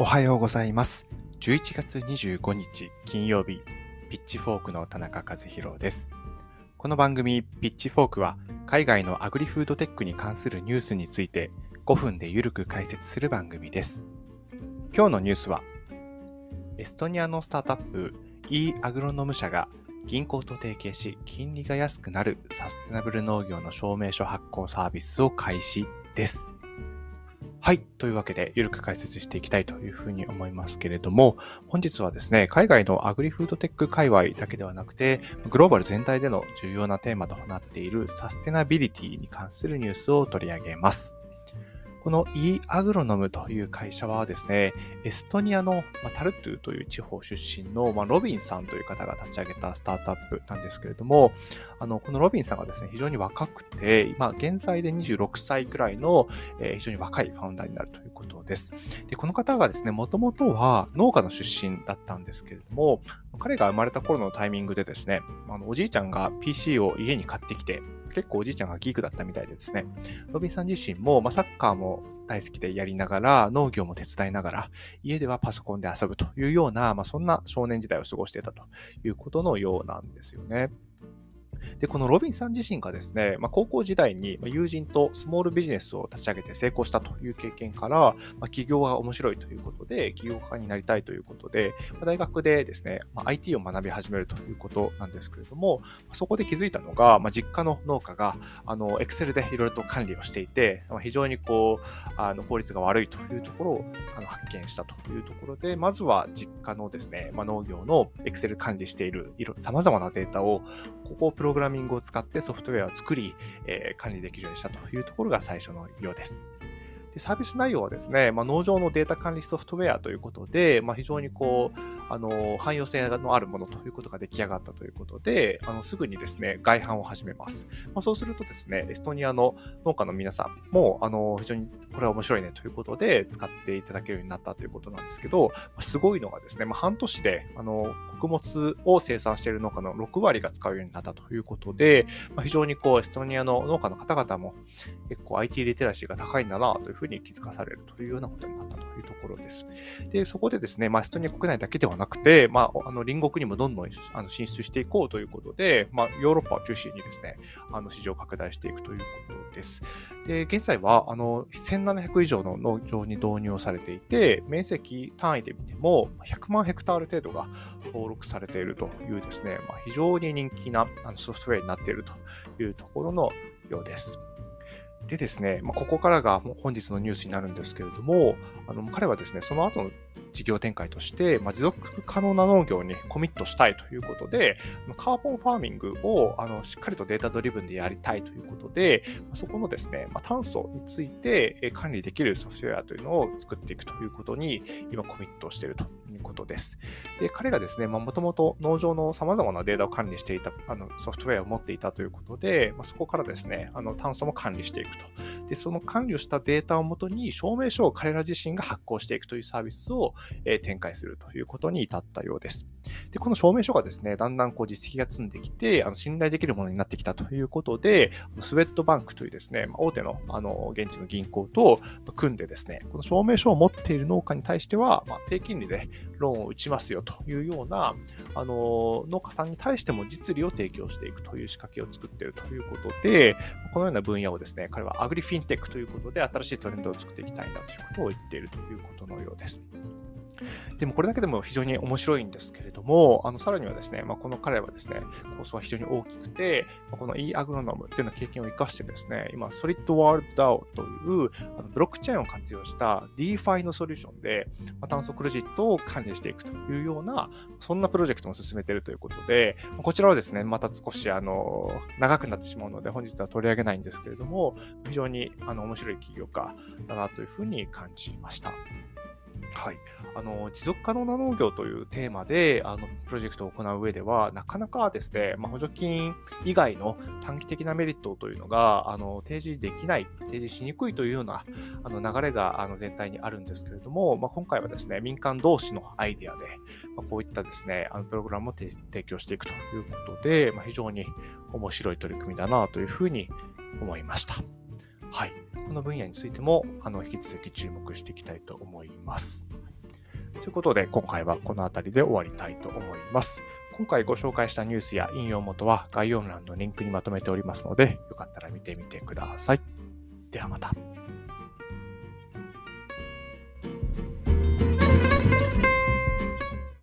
おはようございます。11月25日金曜日、ピッチフォークの田中和弘です。この番組、ピッチフォークは、海外のアグリフードテックに関するニュースについて5分でゆるく解説する番組です。今日のニュースは、エストニアのスタートアップ e アグロノム社が銀行と提携し、金利が安くなるサステナブル農業の証明書発行サービスを開始です。はい。というわけで、ゆるく解説していきたいというふうに思いますけれども、本日はですね、海外のアグリフードテック界隈だけではなくて、グローバル全体での重要なテーマとなっているサステナビリティに関するニュースを取り上げます。この e アグロノムという会社はですね、エストニアのタルトゥという地方出身のロビンさんという方が立ち上げたスタートアップなんですけれども、あの、このロビンさんがですね、非常に若くて、今現在で26歳くらいの、非常に若いファウンダーになるということです。で、この方がですね、もともとは農家の出身だったんですけれども、彼が生まれた頃のタイミングでですね、あのおじいちゃんが PC を家に買ってきて、結構おじいちゃんがギークだったみたいでですね、ロビンさん自身も、まあ、サッカーも大好きでやりながら、農業も手伝いながら、家ではパソコンで遊ぶというような、まあ、そんな少年時代を過ごしていたということのようなんですよね。で、このロビンさん自身がですね、まあ、高校時代に友人とスモールビジネスを立ち上げて成功したという経験から、まあ、起業が面白いということで、起業家になりたいということで、まあ大学でですね、まあ IT を学び始めるということなんですけれども、そこで気づいたのが、まあ、実家の農家が、あの、Excel でいろいろと管理をしていて、まあ非常にこう、あの、効率が悪いというところをあの発見したというところで、まずは実家のですね、まあ、農業の Excel 管理しているいろ様々なデータを、ここをプロログラミングを使ってソフトウェアを作り、えー管理できるようにしたというところが最初のようです。でサービス内容はですね、まあ、農場のデータ管理ソフトウェアということで、まあ、非常にこう、あの、汎用性のあるものということが出来上がったということで、あの、すぐにですね、外販を始めます。まあ、そうするとですね、エストニアの農家の皆さんも、あの、非常にこれは面白いねということで使っていただけるようになったということなんですけど、まあすごいのがですね、まあ、半年で、あの、穀物を生産している農家の6割が使うようになったということで、まあ、非常にこう、エストニアの農家の方々も結構 IT リテラシーが高いんだなというふうに気づかされるというようなことになったというところです。で、そこでですね、まあ、エストニア国内だけではなくて、まあ、あの隣国にもどんどんあの進出していこうということで、まあ、ヨーロッパを中心にですね、あの市場を拡大していくということです。で、現在はあの1700以上の農場に導入をされていて、面積単位で見ても100万ヘクタール程度が登録されているというですね、まあ、非常に人気なあのソフトウェアになっているというところのようです。でですね、まあ、ここからが本日のニュースになるんですけれども、あの彼はですね、その後の事業展開として、まあ、持続可能な農業にコミットしたいということで、カーボンファーミングをあのしっかりとデータドリブンでやりたいということで、そこのですね、まあ、炭素について管理できるソフトウェアというのを作っていくということに、今コミットしているということです。で、彼がですね、もともと農場の様々なデータを管理していたあのソフトウェアを持っていたということで、まあ、そこからですね、あの炭素も管理していくと。で、その管理をしたデータをもとに証明書を彼ら自身が発行していくというサービスを、え展開するということに至ったようです。で、この証明書がですね、だんだんこう実績が積んできて、あの信頼できるものになってきたということで、 Swedbank というですね、大手のあの現地の銀行と組んでですね、この証明書を持っている農家に対しては、まあ、低金利でローンを打ちますよというような、あの農家さんに対しても実利を提供していくという仕掛けを作っているということで、このような分野をですね、彼はアグリフィンテックということで新しいトレンドを作っていきたいんだということを言っているということのようです。でもこれだけでも非常に面白いんですけれども、あのさらにはですね、まあ、この彼はですね、構想は非常に大きくて、この e アグロノムっていうような経験を生かしてですね、今、ソリッドワールド DAO というあのブロックチェーンを活用した DeFi のソリューションで、まあ、炭素クレジットを管理していくというような、そんなプロジェクトも進めているということで、こちらはですね、また少しあの長くなってしまうので、本日は取り上げないんですけれども、非常にあの面白い企業家だなというふうに感じました。はい、あの持続可能な農業というテーマであのプロジェクトを行う上では、なかなかですね、まあ、補助金以外の短期的なメリットというのがあの提示できない、提示しにくいというようなあの流れがあの全体にあるんですけれども、まあ、今回はですね、民間同士のアイデアで、まあ、こういったですね、あのプログラムを提供していくということで、まあ、非常に面白い取り組みだなというふうに思いました。はい。この分野についても、あの、引き続き注目していきたいと思います。ということで、今回はこの辺りで終わりたいと思います。今回ご紹介したニュースや引用元は概要欄のリンクにまとめておりますので、よかったら見てみてください。ではまた。